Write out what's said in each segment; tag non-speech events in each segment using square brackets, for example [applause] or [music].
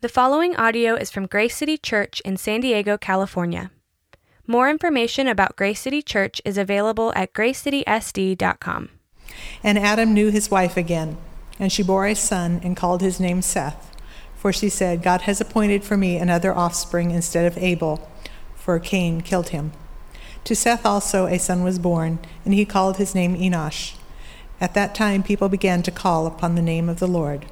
The following audio is from Grace City Church in San Diego, California. More information about Grace City Church is available at gracecitysd.com. And Adam knew his wife again, and she bore a son and called his name Seth. For she said, God has appointed for me another offspring instead of Abel, for Cain killed him. To Seth also a son was born, and he called his name Enosh. At that time people began to call upon the name of the Lord.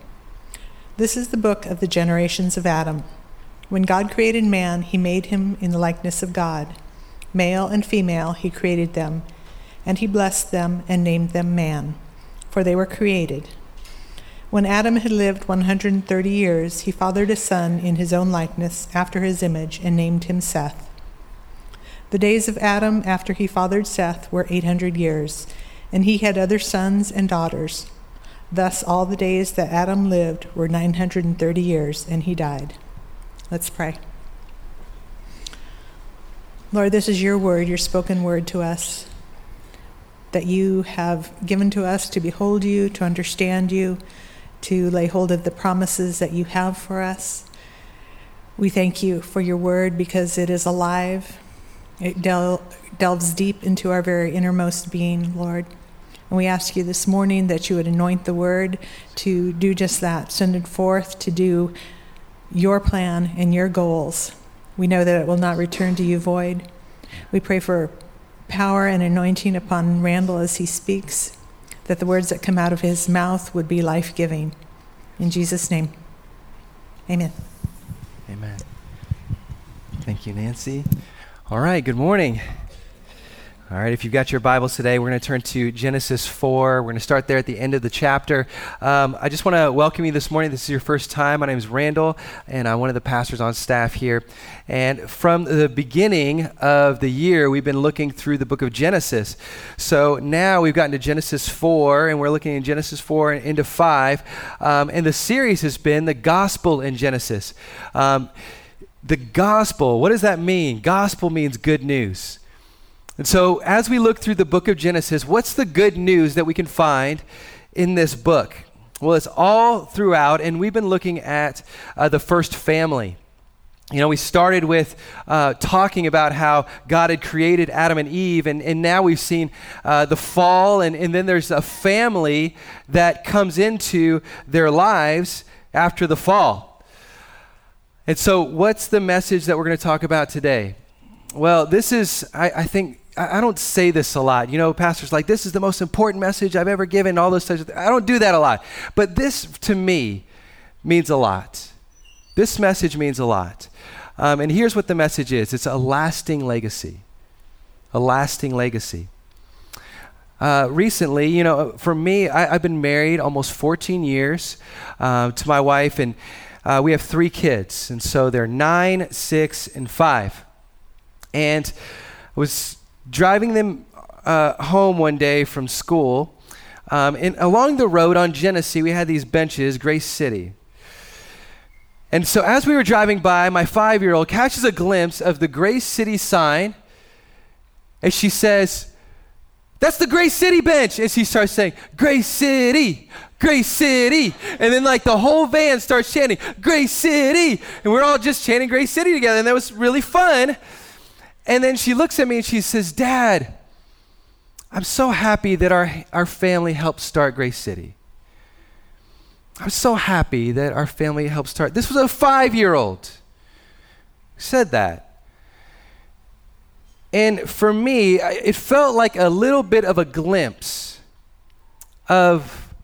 This is the book of the generations of Adam. When God created man, he made him in the likeness of God. Male and female, he created them, and he blessed them and named them man, for they were created. When Adam had lived 130 years, he fathered a son in his own likeness, after his image, and named him Seth. The days of Adam after he fathered Seth were 800 years, and he had other sons and daughters. Thus, all the days that Adam lived were 930 years, and he died. Let's pray. Lord, this is your word, your spoken word to us, that you have given to us to behold you, to understand you, to lay hold of the promises that you have for us. We thank you for your word because it is alive. It del- delves deep into our very innermost being, Lord. And we ask you this morning that you would anoint the word to do just that, send it forth to do your plan and your goals. We know that it will not return to you void. We pray for power and anointing upon Randall as he speaks, that the words that come out of his mouth would be life giving. In Jesus' name, amen. Amen. Thank you, Nancy. All right, good morning. All right, if you've got your Bibles today, we're going to turn to Genesis 4. We're going to start there at the end of the chapter. Um, I just want to welcome you this morning. This is your first time. My name is Randall, and I'm one of the pastors on staff here. And from the beginning of the year, we've been looking through the book of Genesis. So now we've gotten to Genesis 4, and we're looking in Genesis 4 and into 5. Um, and the series has been the gospel in Genesis. Um, the gospel, what does that mean? Gospel means good news. And so, as we look through the book of Genesis, what's the good news that we can find in this book? Well, it's all throughout, and we've been looking at uh, the first family. You know, we started with uh, talking about how God had created Adam and Eve, and, and now we've seen uh, the fall, and, and then there's a family that comes into their lives after the fall. And so, what's the message that we're going to talk about today? Well, this is, I, I think, I don't say this a lot. You know, pastors like, this is the most important message I've ever given, all those types of things. I don't do that a lot. But this, to me, means a lot. This message means a lot. Um, and here's what the message is it's a lasting legacy. A lasting legacy. Uh, recently, you know, for me, I, have been married almost 14 years uh, to my wife, and uh, we have three kids. And so they're nine, six, and five. And I was driving them uh, home one day from school. Um, and along the road on Genesee, we had these benches, Grace City. And so as we were driving by, my five year old catches a glimpse of the Grace City sign. And she says, That's the Grace City bench. And she starts saying, Grace City, Grace City. And then, like, the whole van starts chanting, Grace City. And we're all just chanting Grace City together. And that was really fun. And then she looks at me and she says, Dad, I'm so happy that our, our family helped start Grace City. I'm so happy that our family helped start. This was a five year old said that. And for me, it felt like a little bit of a glimpse of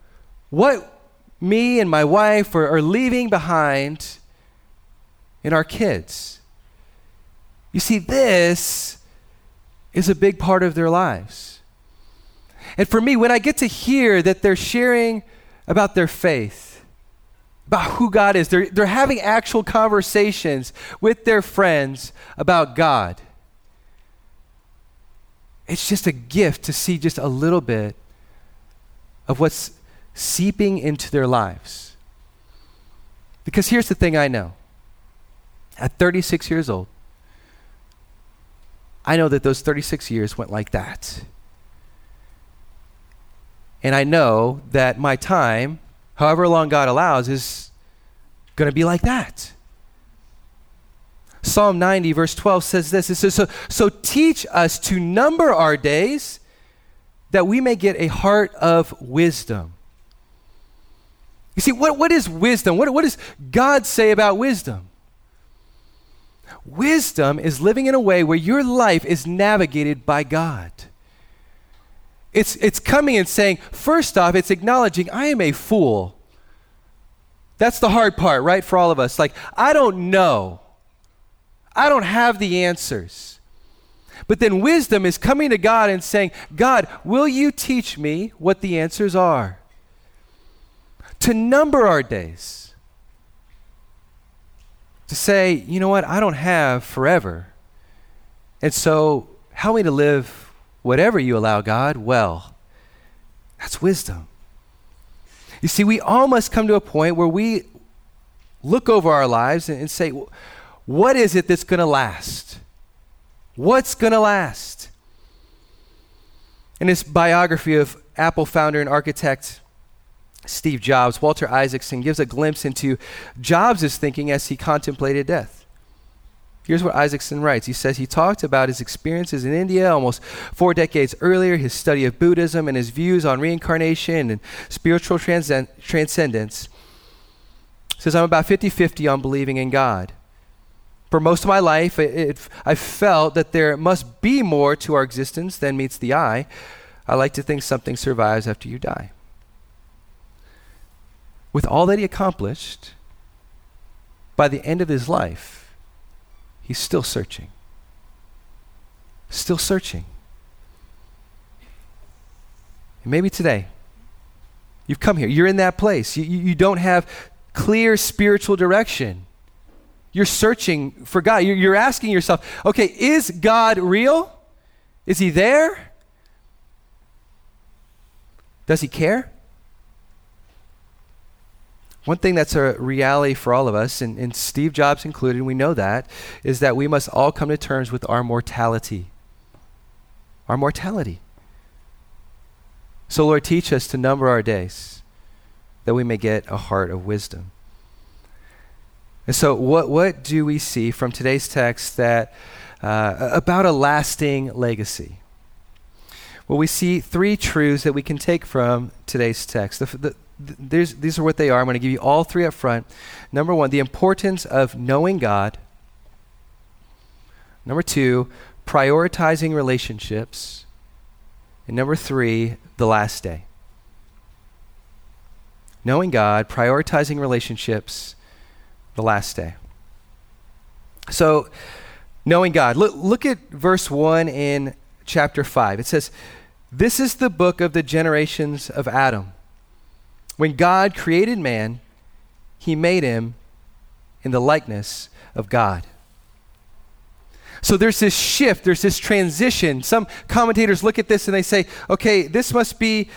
what me and my wife are, are leaving behind in our kids. You see, this is a big part of their lives. And for me, when I get to hear that they're sharing about their faith, about who God is, they're, they're having actual conversations with their friends about God. It's just a gift to see just a little bit of what's seeping into their lives. Because here's the thing I know at 36 years old, I know that those 36 years went like that. And I know that my time, however long God allows, is going to be like that. Psalm 90, verse 12 says this It says, so, so teach us to number our days that we may get a heart of wisdom. You see, what, what is wisdom? What, what does God say about wisdom? Wisdom is living in a way where your life is navigated by God. It's, it's coming and saying, first off, it's acknowledging, I am a fool. That's the hard part, right, for all of us. Like, I don't know. I don't have the answers. But then wisdom is coming to God and saying, God, will you teach me what the answers are? To number our days. To say, you know what, I don't have forever. And so help me to live whatever you allow, God, well. That's wisdom. You see, we all must come to a point where we look over our lives and, and say, what is it that's going to last? What's going to last? In his biography of Apple founder and architect Steve Jobs, Walter Isaacson gives a glimpse into Jobs' thinking as he contemplated death. Here's what Isaacson writes. He says he talked about his experiences in India almost four decades earlier, his study of Buddhism, and his views on reincarnation and spiritual transcend- transcendence. He says, I'm about 50 50 on believing in God. For most of my life, it, it, I felt that there must be more to our existence than meets the eye. I like to think something survives after you die. With all that he accomplished, by the end of his life, he's still searching. Still searching. And maybe today, you've come here, you're in that place. You, you, don't have clear spiritual direction. You're searching for God. You're, you're asking yourself, okay, is God real? Is he there? Does he care? One thing that's a reality for all of us, and, and, Steve Jobs included, we know that, is that we must all come to terms with our mortality. Our mortality. So, Lord, teach us to number our days that we may get a heart of wisdom. And so, what, what do we see from today's text that uh, about a lasting legacy? Well, we see three truths that we can take from today's text. The, the, the, these are what they are. I'm going to give you all three up front. Number one, the importance of knowing God. Number two, prioritizing relationships. And number three, the last day. Knowing God, prioritizing relationships, the last day. So, knowing God. Look, look at verse 1 in chapter 5. It says, This is the book of the generations of Adam. When God created man, he made him in the likeness of God. So there's this shift, there's this transition. Some commentators look at this and they say, okay, this must be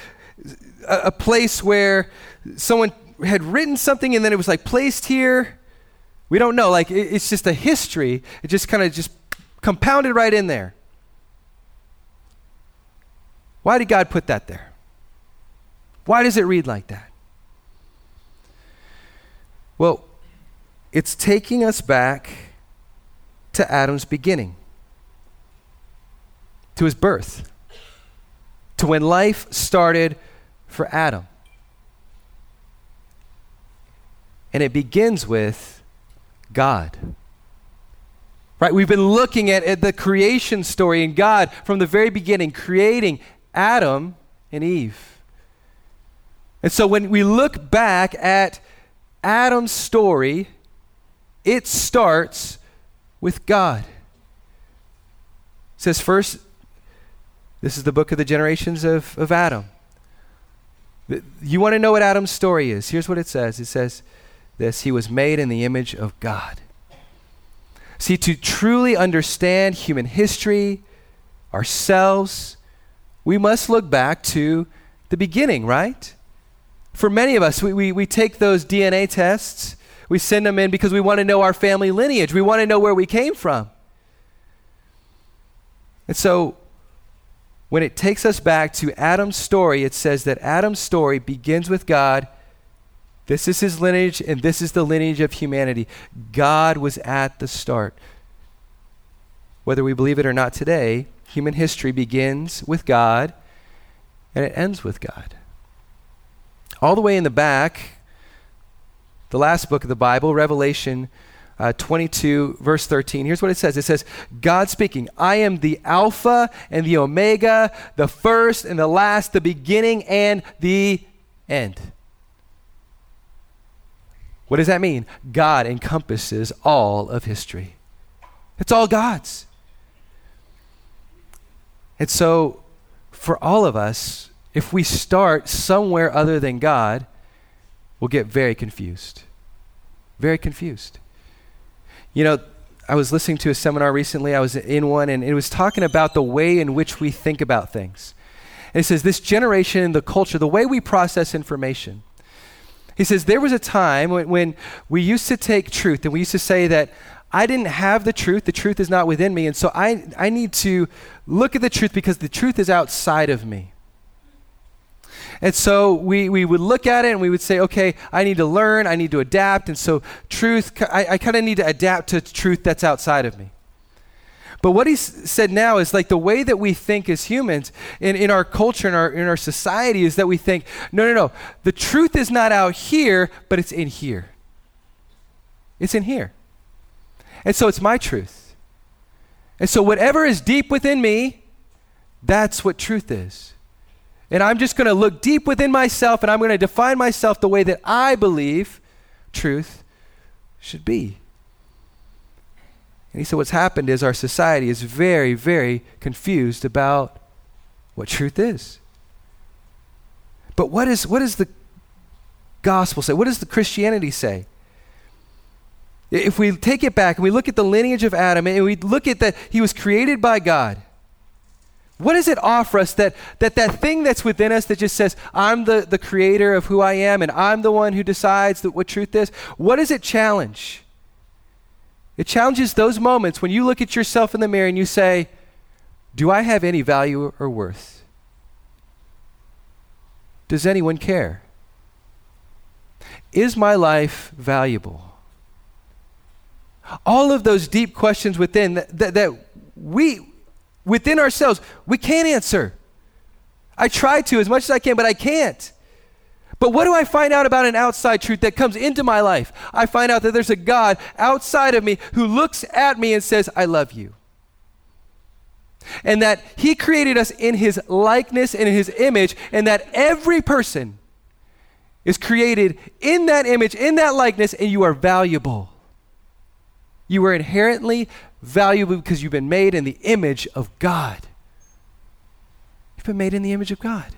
a, a place where someone had written something and then it was like placed here we don't know. Like, it, it's just a history. It just kind of just compounded right in there. Why did God put that there? Why does it read like that? Well, it's taking us back to Adam's beginning, to his birth, to when life started for Adam. And it begins with God. Right? We've been looking at, at the creation story and God from the very beginning creating Adam and Eve. And so when we look back at Adam's story, it starts with God. It says first, this is the book of the generations of, of Adam. You want to know what Adam's story is? Here's what it says it says, this he was made in the image of God. See, to truly understand human history, ourselves, we must look back to the beginning, right? For many of us, we, we, we take those DNA tests, we send them in because we want to know our family lineage, we want to know where we came from. And so, when it takes us back to Adam's story, it says that Adam's story begins with God This is his lineage, and this is the lineage of humanity. God was at the start. Whether we believe it or not today, human history begins with God and it ends with God. All the way in the back, the last book of the Bible, Revelation uh, 22, verse 13. Here's what it says it says, God speaking, I am the Alpha and the Omega, the first and the last, the beginning and the end. What does that mean? God encompasses all of history, it's all God's. And so, for all of us, if we start somewhere other than God, we'll get very confused. Very confused. You know, I was listening to a seminar recently, I was in one, and it was talking about the way in which we think about things. And it says, this generation, the culture, the way we process information. He says, there was a time when, when we used to take truth and we used to say that I didn't have the truth, the truth is not within me, and so I, I need to look at the truth because the truth is outside of me. And so we, we would look at it and we would say, okay, I need to learn, I need to adapt. And so, truth, I, I kind of need to adapt to truth that's outside of me. But what he said now is like the way that we think as humans in, in our culture, in our, in our society, is that we think, no, no, no, the truth is not out here, but it's in here. It's in here. And so it's my truth. And so whatever is deep within me, that's what truth is. And I'm just going to look deep within myself and I'm going to define myself the way that I believe truth should be. And he said, What's happened is our society is very, very confused about what truth is. But what, is, what does the gospel say? What does the Christianity say? If we take it back and we look at the lineage of Adam and we look at that he was created by God, what does it offer us that that, that thing that's within us that just says, I'm the, the creator of who I am and I'm the one who decides that what truth is? What does it challenge? It challenges those moments when you look at yourself in the mirror and you say, Do I have any value or worth? Does anyone care? Is my life valuable? All of those deep questions within that, that, that we within ourselves, we can't answer. I try to as much as I can, but I can't. But what do I find out about an outside truth that comes into my life? I find out that there's a God outside of me who looks at me and says, I love you. And that He created us in His likeness and in His image, and that every person is created in that image, in that likeness, and you are valuable. You are inherently valuable because you've been made in the image of God. You've been made in the image of God.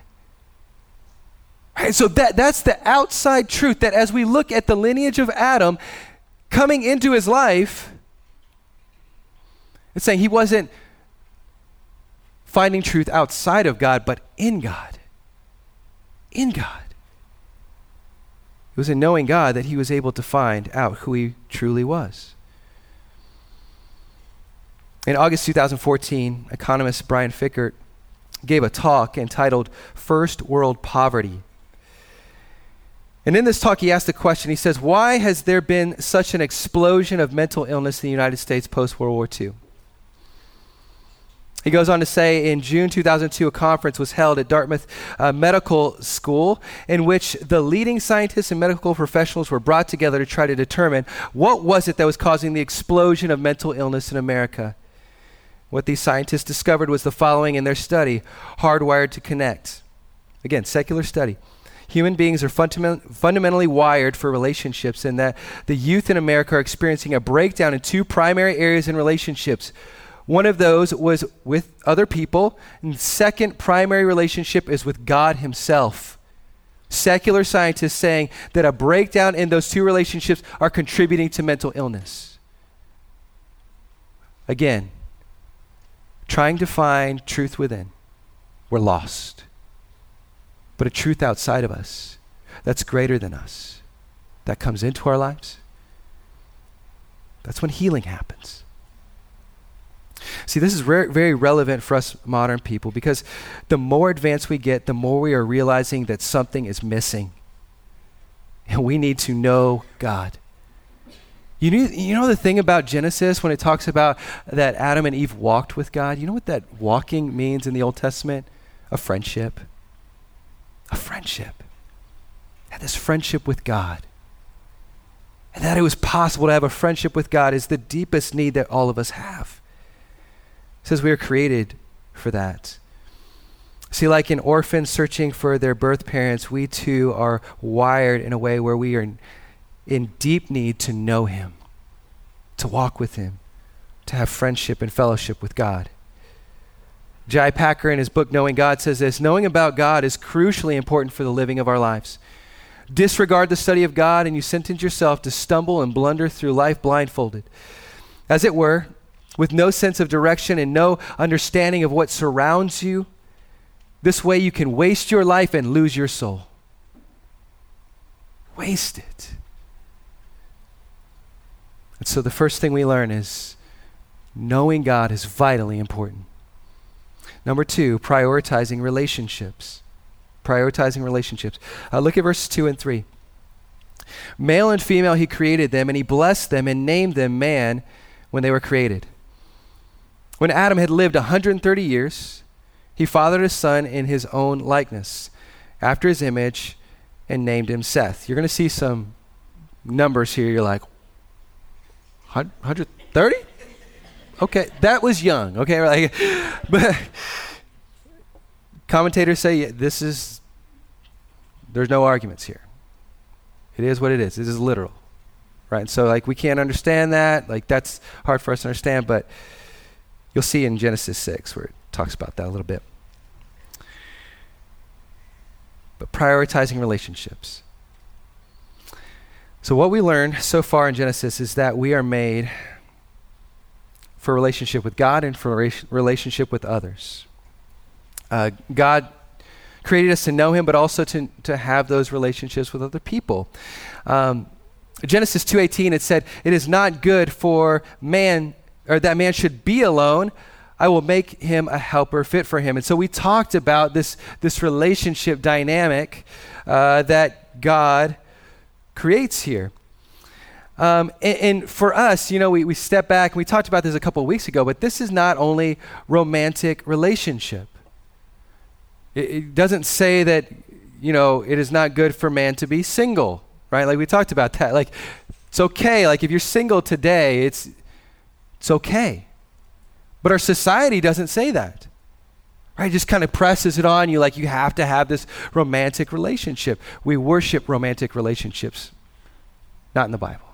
Right, so that, that's the outside truth that as we look at the lineage of Adam coming into his life, it's saying he wasn't finding truth outside of God, but in God. In God. It was in knowing God that he was able to find out who he truly was. In August 2014, economist Brian Fikkert gave a talk entitled First World Poverty. And in this talk, he asked a question. He says, Why has there been such an explosion of mental illness in the United States post World War II? He goes on to say in June 2002, a conference was held at Dartmouth uh, Medical School in which the leading scientists and medical professionals were brought together to try to determine what was it that was causing the explosion of mental illness in America. What these scientists discovered was the following in their study hardwired to connect. Again, secular study. Human beings are fundament- fundamentally wired for relationships, and that the youth in America are experiencing a breakdown in two primary areas in relationships. One of those was with other people, and second primary relationship is with God Himself. Secular scientists saying that a breakdown in those two relationships are contributing to mental illness. Again, trying to find truth within, we're lost. But a truth outside of us that's greater than us, that comes into our lives, that's when healing happens. See, this is re- very relevant for us modern people because the more advanced we get, the more we are realizing that something is missing. And we need to know God. You know, you know the thing about Genesis when it talks about that Adam and Eve walked with God? You know what that walking means in the Old Testament? A friendship. A friendship. Had this friendship with God. And that it was possible to have a friendship with God is the deepest need that all of us have. It says we are created for that. See, like an orphan searching for their birth parents, we too are wired in a way where we are in, deep need to know Him, to walk with Him, to have friendship and fellowship with God. J.I. Packer, in his book Knowing God, says this Knowing about God is crucially important for the living of our lives. Disregard the study of God, and you sentence yourself to stumble and blunder through life blindfolded. As it were, with no sense of direction and no understanding of what surrounds you. This way, you can waste your life and lose your soul. Waste it. So, the first thing we learn is knowing God is vitally important. Number two, prioritizing relationships prioritizing relationships. Uh, look at verses 2 and 3. Male and female, he created them, and he blessed them and named them man when they were created. When Adam had lived 130 years, he fathered a son in his own likeness, after his image, and named him Seth. You're going to see some numbers here. You're like, 130? Okay, that was young. Okay, like, [laughs] but commentators say this is there's no arguments here. It is what it is. It is literal. Right? And so like we can't understand that. Like that's hard for us to understand, but you'll see in Genesis 6 where it talks about that a little bit. But prioritizing relationships. So what we learned so far in Genesis is that we are made for relationship with God and for relationship with others. Uh, God created us to know him, but also to, to have those relationships with other people. Um, Genesis 2:18 it said, "It is not good for man or that man should be alone. I will make him a helper fit for him." And so we talked about this this relationship dynamic uh, that God creates here. Um, and, and, for us, you know, we, we step back and we talked about this a couple of weeks ago, but this is not only romantic relationship. It, it doesn't say that, you know, it is not good for man to be single, right? Like we talked about that. Like, it's okay. Like, if you're single today, it's, it's okay. But our society doesn't say that. Right? Just kind of presses it on you like you have to have this romantic relationship. We worship romantic relationships, not in the Bible.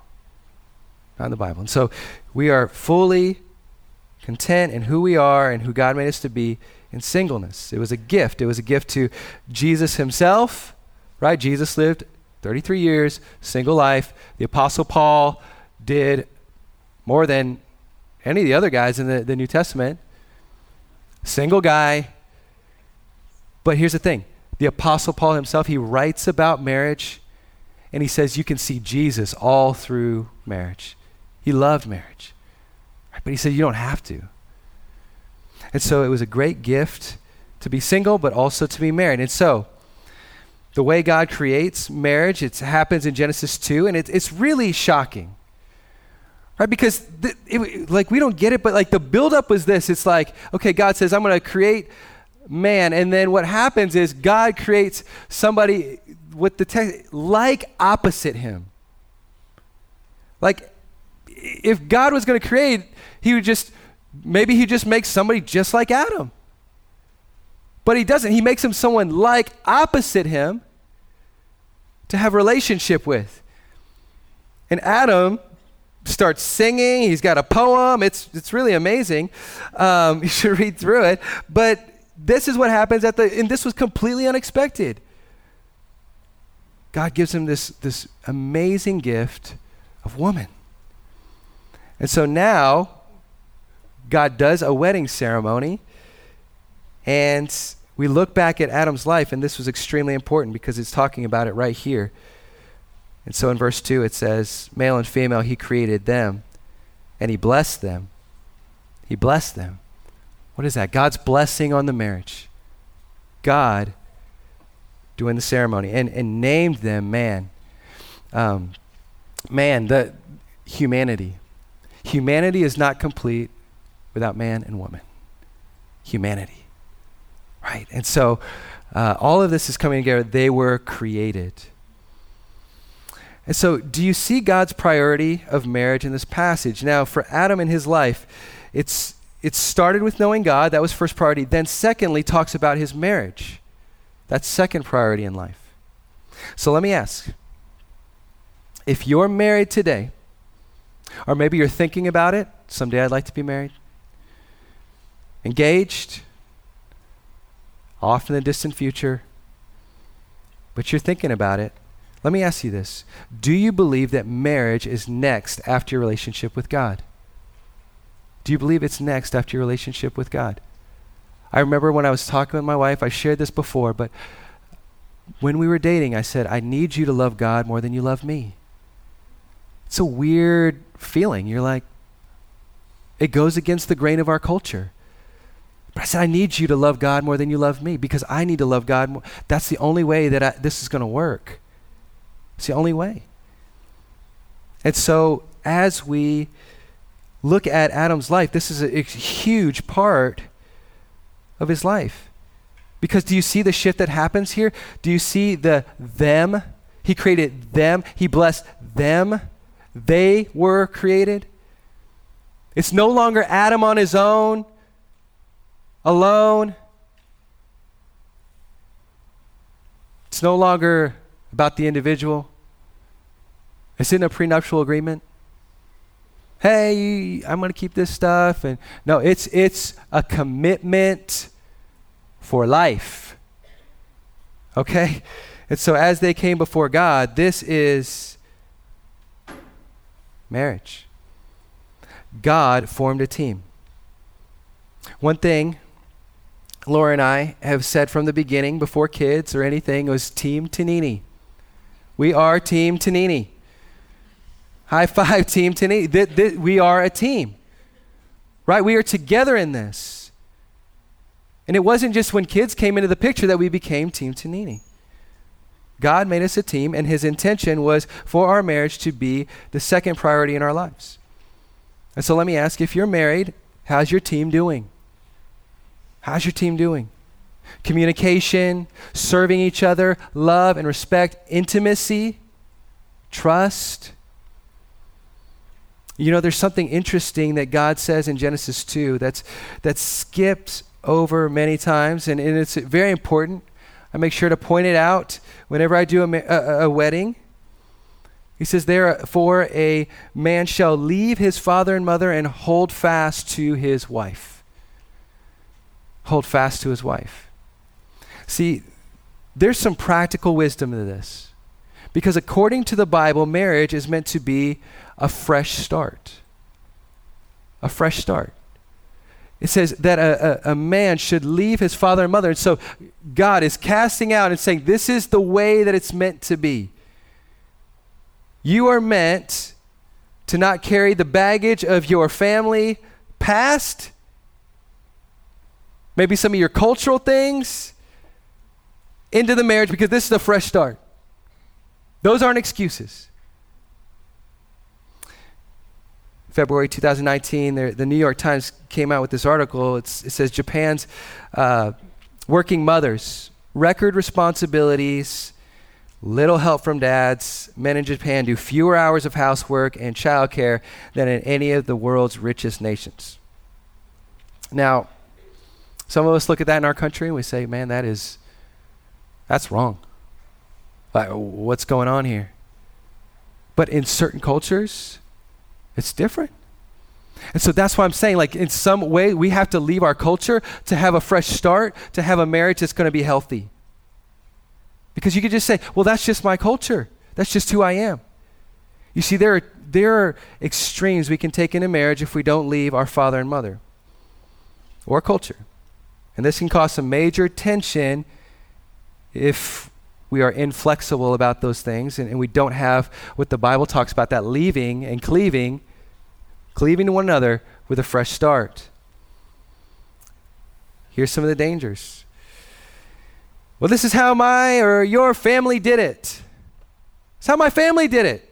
Not in the Bible. And so we are fully content in who we are and who God made us to be in singleness. It was a gift. It was a gift to Jesus himself, right? Jesus lived 33 years, single life. The Apostle Paul did more than any of the other guys in the, the New Testament. Single guy. But here's the thing the Apostle Paul himself, he writes about marriage and he says you can see Jesus all through marriage. He loved marriage. But he said you don't have to. And so it was a great gift to be single, but also to be married. And so, the way God creates marriage, it happens in Genesis 2, and it, it's really shocking. Right? Because, the, it, like, we don't get it, but, like, the buildup was this it's like, okay, God says, I'm going to create man. And then what happens is God creates somebody with the text, like opposite him. Like, if God was going to create, he would just Maybe he just makes somebody just like Adam. But he doesn't. He makes him someone like opposite him to have relationship with. And Adam starts singing. He's got a poem. It's, it's really amazing. Um, [laughs] you should read through it. But this is what happens at the, and this was completely unexpected. God gives him this, this amazing gift of woman. And so now God does a wedding ceremony. And we look back at Adam's life, and this was extremely important because it's talking about it right here. And so in verse 2, it says, Male and female, he created them, and he blessed them. He blessed them. What is that? God's blessing on the marriage. God doing the ceremony and, and named them man. um, man, the humanity. Humanity is not complete without man and woman. Humanity. Right? And so uh, all of this is coming together. They were created. And so, do you see God's priority of marriage in this passage? Now, for Adam in his life, it's it started with knowing God, that was first priority. Then, secondly, talks about his marriage. That's second priority in life. So, let me ask if you're married today, or maybe you're thinking about it, someday I'd like to be married, engaged, off in the distant future, but you're thinking about it, let me ask you this Do you believe that marriage is next after your relationship with God? Do you believe it's next after your relationship with God? I remember when I was talking with my wife, I shared this before, but when we were dating, I said, I need you to love God more than you love me. It's a weird feeling. You're like, it goes against the grain of our culture. But I said, I need you to love God more than you love me because I need to love God more. That's the only way that I, this is going to work. It's the only way. And so, as we look at Adam's life, this is a, a huge part of his life. Because do you see the shift that happens here? Do you see the them? He created them, he blessed them. They were created. It's no longer Adam on his own, alone. It's no longer about the individual. It's in a prenuptial agreement. Hey, I'm going to keep this stuff and no, it's it's a commitment for life. Okay? And so as they came before God, this is marriage. God formed a team. One thing Laura and I have said from the beginning, before kids or anything, was Team Tanini. We are Team Tanini. High five, Team Tanini. Th- th- we are a team, right? We are together in this. And it wasn't just when kids came into the picture that we became Team Tanini. God made us a team, and His intention was for our marriage to be the second priority in our lives. And so let me ask if you're married, how's your team doing? How's your team doing? Communication, serving each other, love and respect, intimacy, trust. You know, there's something interesting that God says in Genesis 2 that's, that's skipped over many times, and, and it's very important. I make sure to point it out whenever I do a, a, a wedding. He says, Therefore, a man shall leave his father and mother and hold fast to his wife. Hold fast to his wife. See, there's some practical wisdom to this. Because according to the Bible, marriage is meant to be a fresh start. A fresh start. It says that a, a, a, man should leave his father and mother. And so God is casting out and saying, This is the way that it's meant to be. You are meant to not carry the baggage of your family past, maybe some of your cultural things, into the marriage because this is a fresh start. Those aren't excuses. February 2019, the, New York Times came out with this article. It's, it says Japan's uh, working mothers, record responsibilities, little help from dads. Men in Japan do fewer hours of housework and childcare than in any of the world's richest nations. Now, some of us look at that in our country and we say, man, that is, that's wrong. Like, what's going on here? But in certain cultures, it's different. And so that's why I'm saying, like, in some way, we have to leave our culture to have a fresh start, to have a marriage that's going to be healthy. Because you could just say, well, that's just my culture. That's just who I am. You see, there are, there are extremes we can take in a marriage if we don't leave our father and mother or culture. And this can cause some major tension if we are inflexible about those things and, and, we don't have what the Bible talks about that leaving and cleaving, cleaving to one another with a fresh start. Here's some of the dangers. Well, this is how my or your family did it. It's how my family did it.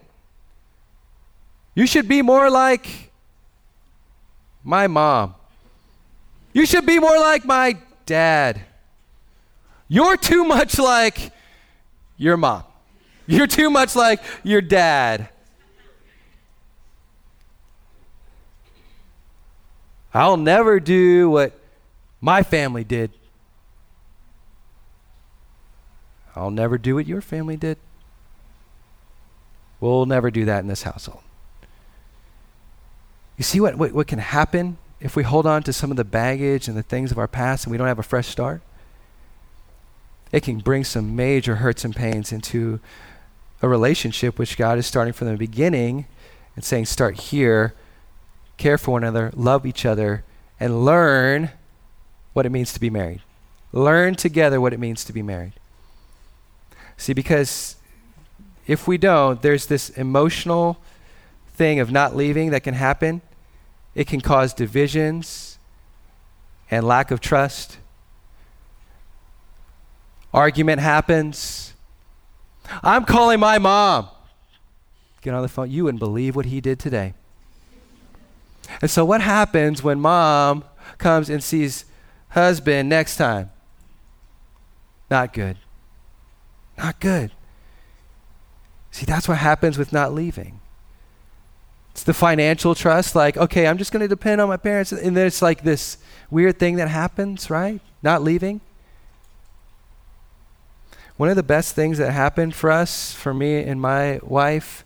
You should be more like my mom. You should be more like my dad. You're too much like your mom. You're too much like your dad. I'll never do what my family did. I'll never do what your family did. We'll never do that in this household. You see what, what, what can happen if we hold on to some of the baggage and the things of our past and we don't have a fresh start? It can bring some major hurts and pains into a relationship which God is starting from the beginning and saying, start here, care for one another, love each other, and learn what it means to be married. Learn together what it means to be married. See, because if we don't, there's this emotional thing of not leaving that can happen it can cause divisions and lack of trust. Argument happens. I'm calling my mom. Get on the phone. You wouldn't believe what he did today. And so, what happens when mom comes and sees husband next time? Not good. Not good. See, that's what happens with not leaving. It's the financial trust, like, okay, I'm just going to depend on my parents. And then it's like this weird thing that happens, right? Not leaving. One of the best things that happened for us, for me and my wife,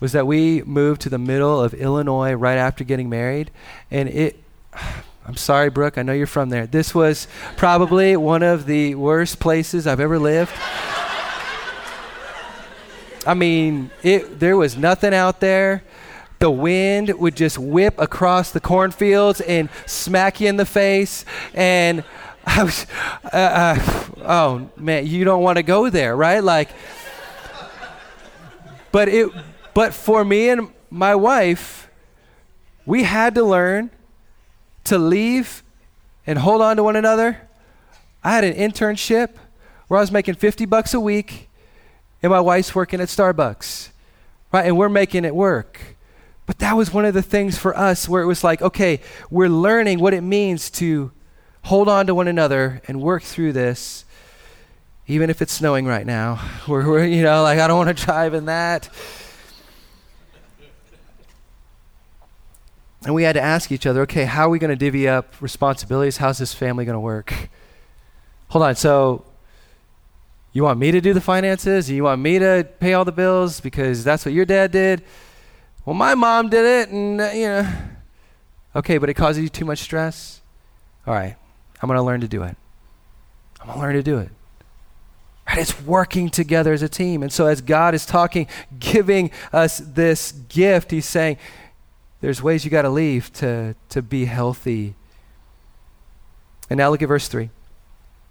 was that we moved to the middle of Illinois right after getting married. And it, [sighs] I'm sorry, Brooke, I know you're from there. This was probably one of the worst places I've ever lived. I mean, it, there was nothing out there the wind would just whip across the cornfields and smack you in the face. And [laughs] I was, uh, uh, oh man, you don't want to go there, right? Like, but it, but for me and my wife, we had to learn to leave and hold on to one another. I had an internship where I was making 50 bucks a week, and my wife's working at Starbucks, right? And we're making it work. But that was one of the things for us where it was like, okay, we're learning what it means to hold on to one another and work through this, even if it's snowing right now. [laughs] We're, we're you know, like, I don't want to drive in that. And we had to ask each other, okay, how are we going to divvy up responsibilities? How's this family going to work? [laughs] Hold on. So, you want me to do the finances? You want me to pay all the bills because that's what your dad did? Well, my mom did it, and, uh, you know. Okay, but it causes you too much stress? All right, I'm going to learn to do it. I'm going to learn to do it. Right? It's working together as a team. And so, as God is talking, giving us this gift, He's saying, there's ways you got to leave to, to be healthy. And now look at verse 3.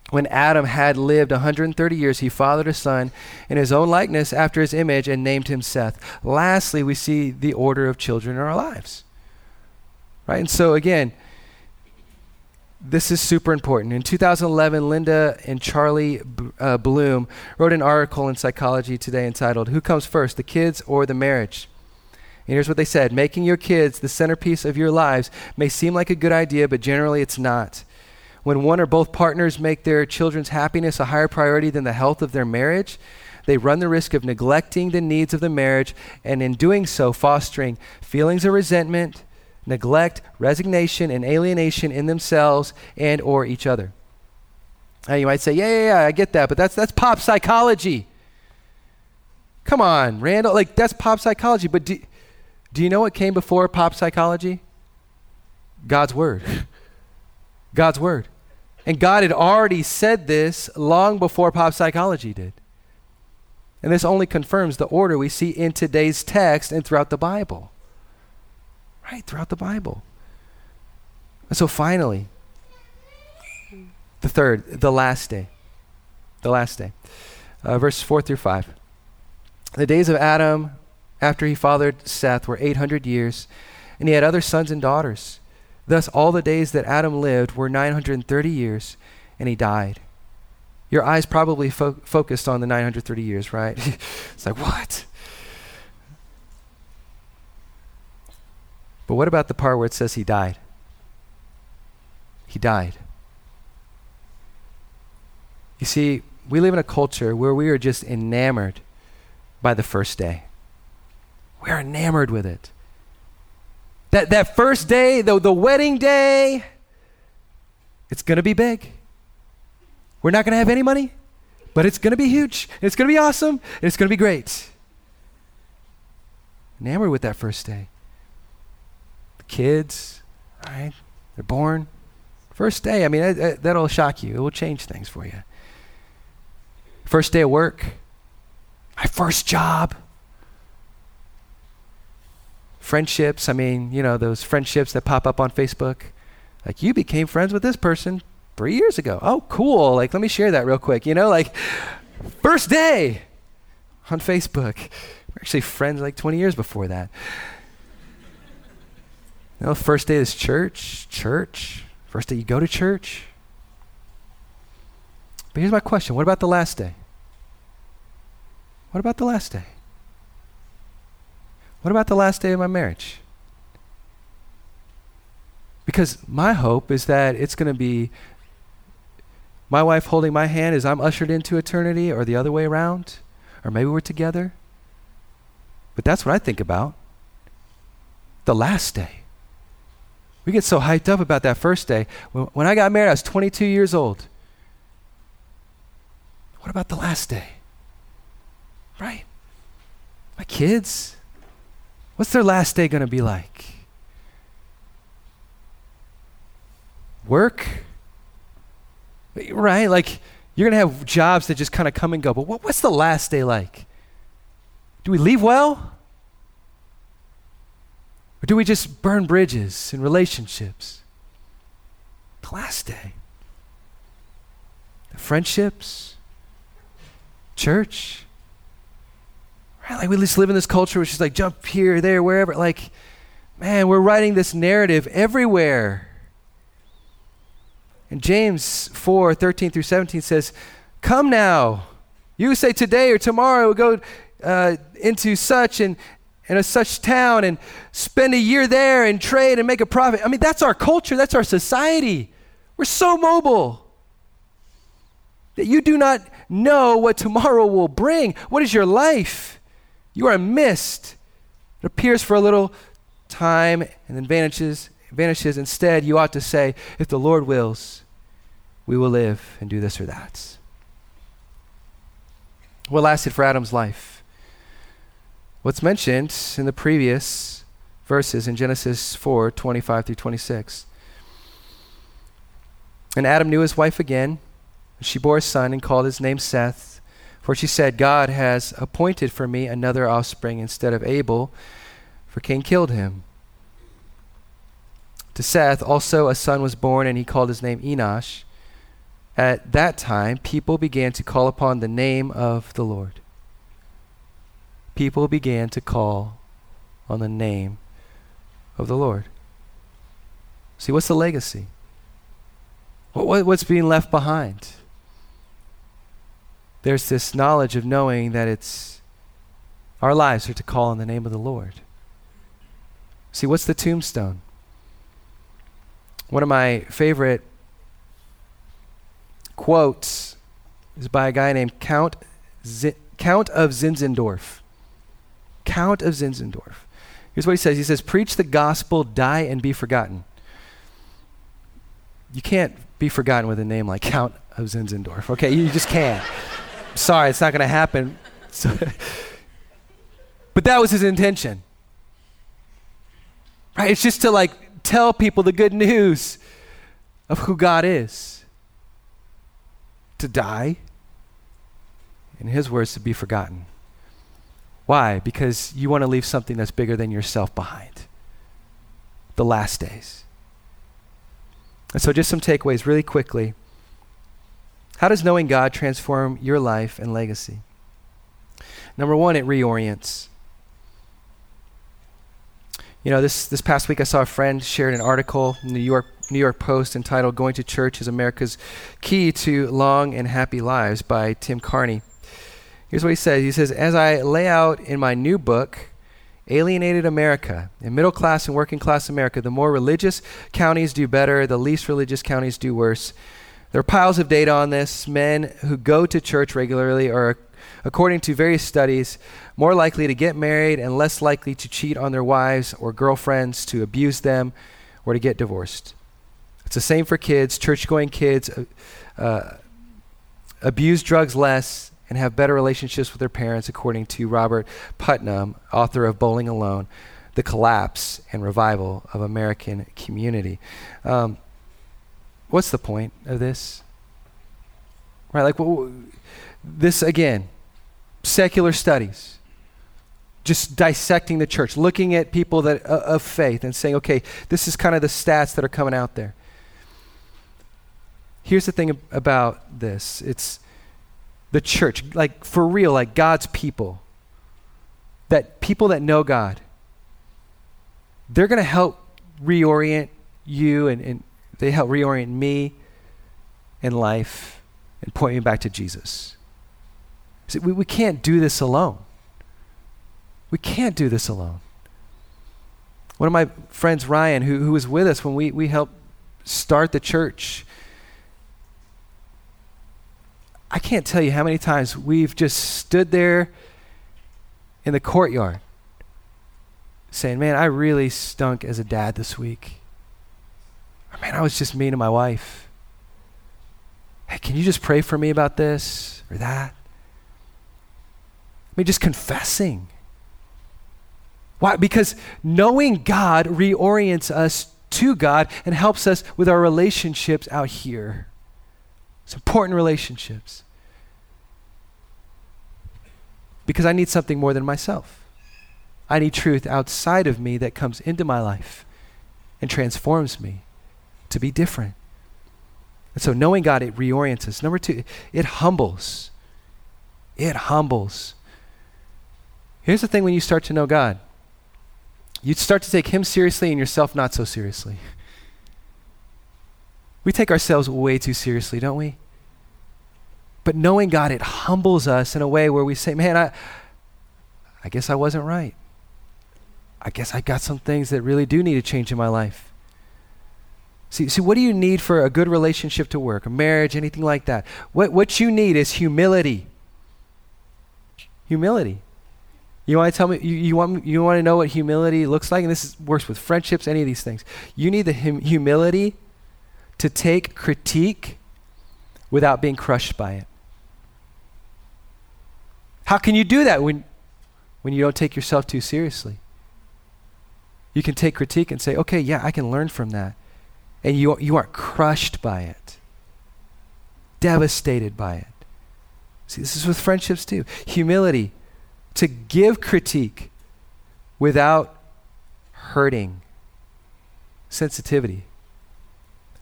When Adam had lived 130 years, he fathered a son in his own likeness after his image and named him Seth. Lastly, we see the order of children in our lives. Right? And so, again, this is super important. In 2011, Linda and Charlie uh, Bloom wrote an article in Psychology Today entitled, Who Comes First, the Kids or the Marriage? And here's what they said Making your kids the centerpiece of your lives may seem like a good idea, but generally it's not when one or both partners make their children's happiness a higher priority than the health of their marriage, they run the risk of neglecting the needs of the marriage and in doing so fostering feelings of resentment, neglect, resignation and alienation in themselves and or each other. Now you might say, "Yeah, yeah, yeah, I get that, but that's that's pop psychology." Come on, Randall, like that's pop psychology, but do, do you know what came before pop psychology? God's word. [laughs] God's word. And God had already said this long before pop psychology did. And this only confirms the order we see in today's text and throughout the Bible. Right, throughout the Bible. And so finally, the third, the last day. The last day. Uh, verses 4 through 5. The days of Adam after he fathered Seth were 800 years, and he had other sons and daughters. Thus, all the days that Adam lived were 930 years, and he died. your eyes probably fo- focused on the 930 years, right? [laughs] it's like, what? But what about the part where it says he died? He died. You see, we live in a culture where we are just enamored by the first day. We are enamored with it. That, that first day, the, the wedding day, it's going to be big. We're not going to have any money, but it's going to be huge. It's going to be awesome. It's going to be great. Enamored with that first day. Kids, right? They're born. First day, I mean, that, that, that'll shock you. It will change things for you. First day of work, my first job. Friendships, I mean, you know, those friendships that pop up on Facebook. Like, you became friends with this person three years ago. Oh, cool. Like, let me share that real quick. You know, like, first day on Facebook. We're actually friends like 20 years before that. You know, first day is church, church. First day you go to church. But here's my question what about the last day? What about the last day? What about the last day of my marriage? Because my hope is that it's going to be my wife holding my hand as I'm ushered into eternity, or the other way around, or maybe we're together. But that's what I think about the last day. We get so hyped up about that first day. When, I got married, I was 22 years old. What about the last day? Right? My kids, what's their last day going to be like? Work? Right? Like, you're going to have jobs that just kind of come and go, but what, what's the last day like? Do we leave well? Or do we just burn bridges in relationships? The last day. The friendships, church. Right? Like we just live in this culture which is like jump here, there, wherever. Like, man, we're writing this narrative everywhere. And James 4 13 through 17 says, Come now. You say today or tomorrow, we'll go uh, into such and, and a such town and spend a year there and trade and make a profit. I mean, that's our culture, that's our society. We're so mobile that you do not know what tomorrow will bring. What is your life? You are a mist. It appears for a little time and then vanishes. Vanishes. Instead, you ought to say, "If the Lord wills, we will live and do this or that." What lasted for Adam's life? What's mentioned in the previous verses in Genesis 4 25 through 26. And Adam knew his wife again. And she bore a son and called his name Seth. For she said, God has appointed for me another offspring instead of Abel, for Cain killed him. To Seth also a son was born, and he called his name Enosh. At that time, people began to call upon the name of the Lord. People began to call on the name of the Lord. See, what's the legacy? What, what's being left behind? There's this knowledge of knowing that it's our lives are to call on the name of the Lord. See, what's the tombstone? One of my favorite quotes is by a guy named Count, Z- Count of Zinzendorf. Count of Zinzendorf. Here's what he says He says, Preach the gospel, die, and be forgotten. You can't be forgotten with a name like Count of Zinzendorf. Okay, you just can't. [laughs] Sorry, it's not going to happen. [laughs] but that was his intention. Right? It's just to like tell people the good news of who God is. To die, in his words, to be forgotten. Why? Because you want to leave something that's bigger than yourself behind. The last days. And so, just some takeaways really quickly. How does knowing God transform your life and legacy? Number one, it reorients. You know, this, this past week I saw a friend shared an article in the New York New York Post entitled Going to Church is America's Key to Long and Happy Lives by Tim Carney. Here's what he says He says, As I lay out in my new book, Alienated America, in middle class and working class America, the more religious counties do better, the least religious counties do worse. There are piles of data on this. Men who go to church regularly are, according to various studies, more likely to get married and less likely to cheat on their wives or girlfriends, to abuse them, or to get divorced. It's the same for kids. Church going kids uh, uh, abuse drugs less and have better relationships with their parents, according to Robert Putnam, author of Bowling Alone The Collapse and Revival of American Community. Um, what's the point of this? Right, like well, this again, secular studies, just dissecting the church, looking at people that uh, of faith and saying, okay, this is kind of the stats that are coming out there. Here's the thing ab- about this: it's the church, like for real, like God's people, that people that know God, they're going to help reorient you and, and they help reorient me in life and point me back to Jesus. See, we, we can't do this alone. We can't do this alone. One of my friends, Ryan, who, who was with us when we, we helped start the church, I can't tell you how many times we've just stood there in the courtyard saying, Man, I really stunk as a dad this week. Or, Man, I was just mean to my wife. Hey, can you just pray for me about this or that? I mean, just confessing. Why? Because knowing God reorients us to God and helps us with our relationships out here. It's important relationships. Because I need something more than myself. I need truth outside of me that comes into my life and transforms me to be different. And so knowing God, it reorients us. Number two, it humbles. It humbles. Here's the thing when you start to know God you start to take Him seriously and yourself not so seriously. We take ourselves way too seriously, don't we? But knowing God, it humbles us in a way where we say, man, I, I guess I wasn't right. I guess I got some things that really do need to change in my life. See, see, what do you need for a good relationship to work, a marriage, anything like that? What, what you need is humility. Humility. You want to tell me, you, you, want, you want to know what humility looks like? And this is, works with friendships, any of these things. You need the hum- humility to take critique without being crushed by it. How can you do that when, when you don't take yourself too seriously? You can take critique and say, okay, yeah, I can learn from that. And you, you aren't crushed by it, devastated by it. See, this is with friendships too. Humility to give critique without hurting. Sensitivity.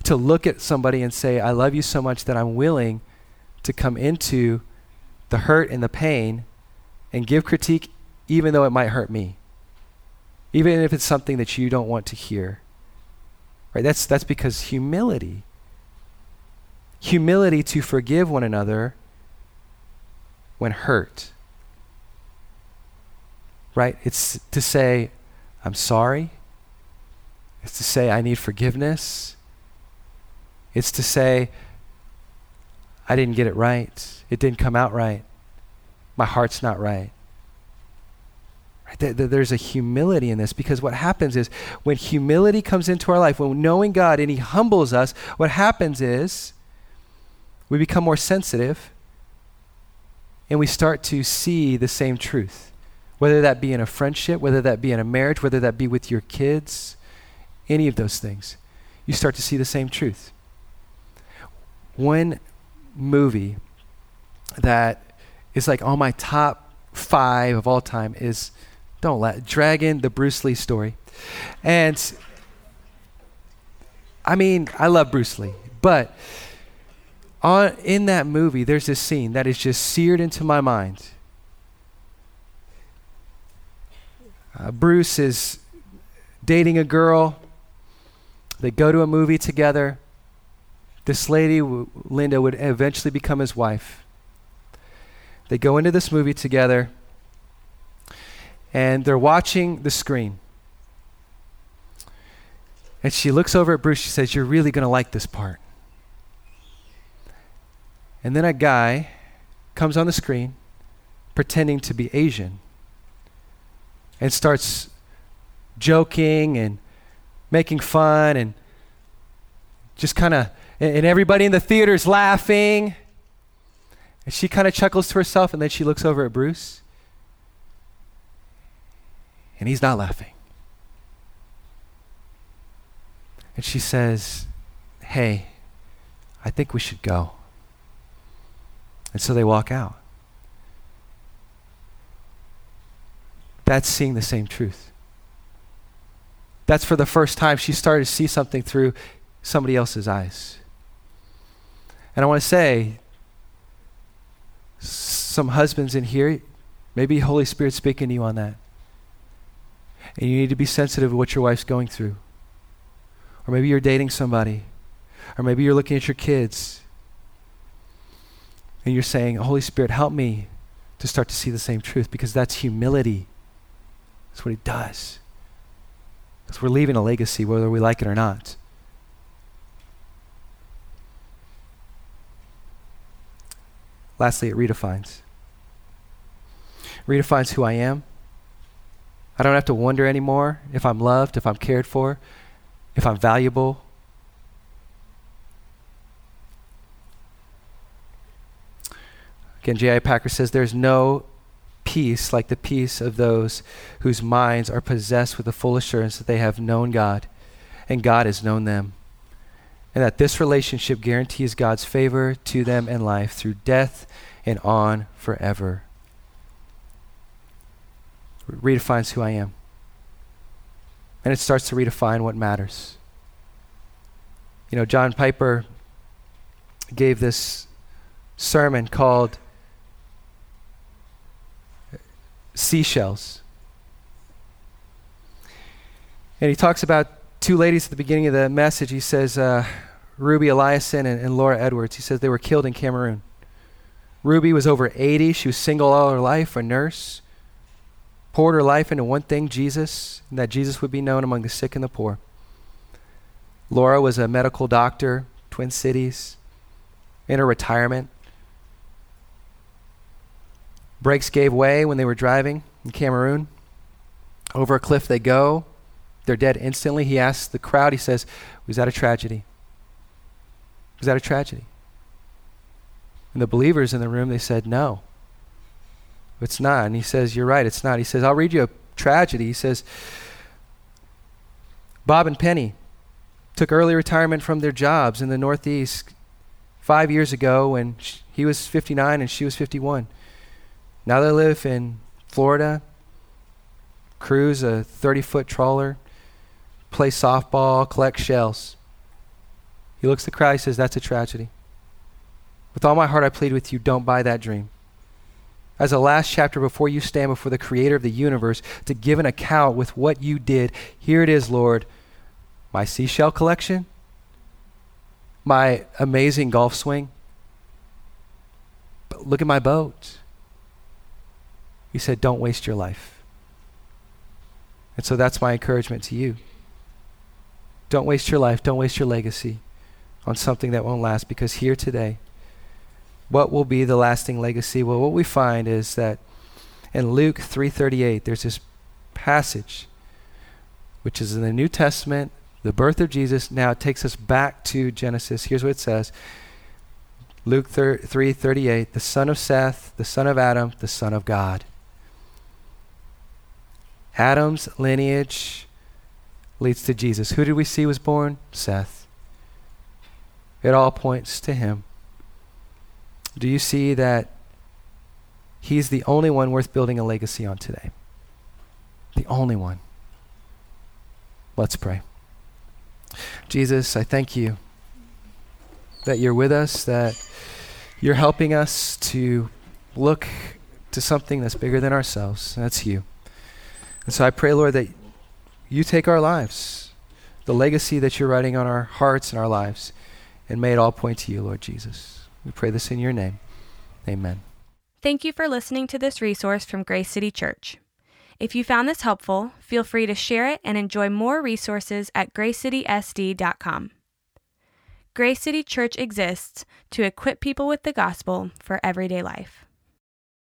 To look at somebody and say, I love you so much that I'm willing to come into the hurt and the pain and give critique even though it might hurt me. Even if it's something that you don't want to hear. Right? That's that's because humility. Humility to forgive one another when hurt right? It's to say, I'm sorry. It's to say, I need forgiveness. It's to say, I didn't get it right. It didn't come out right. My heart's not right. right? There's a humility in this because what happens is when humility comes into our life, when knowing God and He humbles us, what happens is we become more sensitive and we start to see the same truth whether that be in a friendship, whether that be in a marriage, whether that be with your kids, any of those things, you start to see the same truth. One movie that is like on my top five of all time is don't let Dragon, the Bruce Lee story. And I mean, I love Bruce Lee, but on in that movie, there's this scene that is just seared into my mind Uh, Bruce is dating a girl. They go to a movie together. This lady, Linda, would eventually become his wife. They go into this movie together and they're watching the screen. And she looks over at Bruce. She says, You're really going to like this part. And then a guy comes on the screen pretending to be Asian and starts joking and making fun and just kind of, and, everybody in the theater is laughing. And she kind of chuckles to herself and then she looks over at Bruce and he's not laughing. And she says, Hey, I think we should go. And so they walk out. That's seeing the same truth. That's for the first time she started to see something through somebody else's eyes. And I want to say, some husbands in here, maybe Holy Spirit speaking to you on that. And you need to be sensitive to what your wife's going through. Or maybe you're dating somebody. Or maybe you're looking at your kids. And you're saying, Holy Spirit, help me to start to see the same truth because that's humility. That's what He does. Because we're leaving a legacy whether we like it or not. Lastly, it redefines. Redefines who I am. I don't have to wonder anymore if I'm loved, if I'm cared for, if I'm valuable. Again, J.I. Packer says there's no peace like the peace of those whose minds are possessed with the full assurance that they have known God and God has known them. And that this relationship guarantees God's favor to them in life through death and on forever. redefines who I am. And it starts to redefine what matters. You know, John Piper gave this sermon called Seashells. And he talks about two ladies at the beginning of the message. He says, uh, Ruby Eliason and, and Laura Edwards. He says they were killed in Cameroon. Ruby was over 80. She was single all her life, a nurse. Poured her life into one thing Jesus, and that Jesus would be known among the sick and the poor. Laura was a medical doctor, Twin Cities, in her retirement. Brakes gave way when they were driving in Cameroon. Over a cliff they go. They're dead instantly. He asks the crowd, he says, Was that a tragedy? Was that a tragedy? And the believers in the room, they said, No. It's not. And he says, You're right, it's not. He says, I'll read you a tragedy. He says, Bob and Penny took early retirement from their jobs in the Northeast five years ago when he was 59 and she was 51. Now they live in Florida, cruise a 30 foot trawler, play softball, collect shells. He looks at the crowd, he says, That's a tragedy. With all my heart, I plead with you, don't buy that dream. As a last chapter before you stand before the creator of the universe to give an account with what you did, here it is, Lord. My seashell collection, my amazing golf swing. But look at my boat. He said, Don't waste your life. And so that's my encouragement to you. Don't waste your life, don't waste your legacy on something that won't last because here today, what will be the lasting legacy? Well, what we find is that in Luke 3:38 there's this passage which is in the New Testament, the birth of Jesus. Now it takes us back to Genesis. Here's what it says. Luke 3:38, the son of Seth, the son of Adam, the son of God. Adam's lineage leads to Jesus. Who did we see was born? Seth. It all points to him. Do you see that he's the only one worth building a legacy on today? The only one. Let's pray. Jesus, I thank you that you're with us, that you're helping us to look to something that's bigger than ourselves. That's you. And so I pray, Lord, that you take our lives, the legacy that you're writing on our hearts and our lives. And may it all point to you, Lord Jesus. We pray this in your name. Amen. Thank you for listening to this resource from Grace City Church. If you found this helpful, feel free to share it and enjoy more resources at gracecitysd.com. Grace City Church exists to equip people with the gospel for everyday life.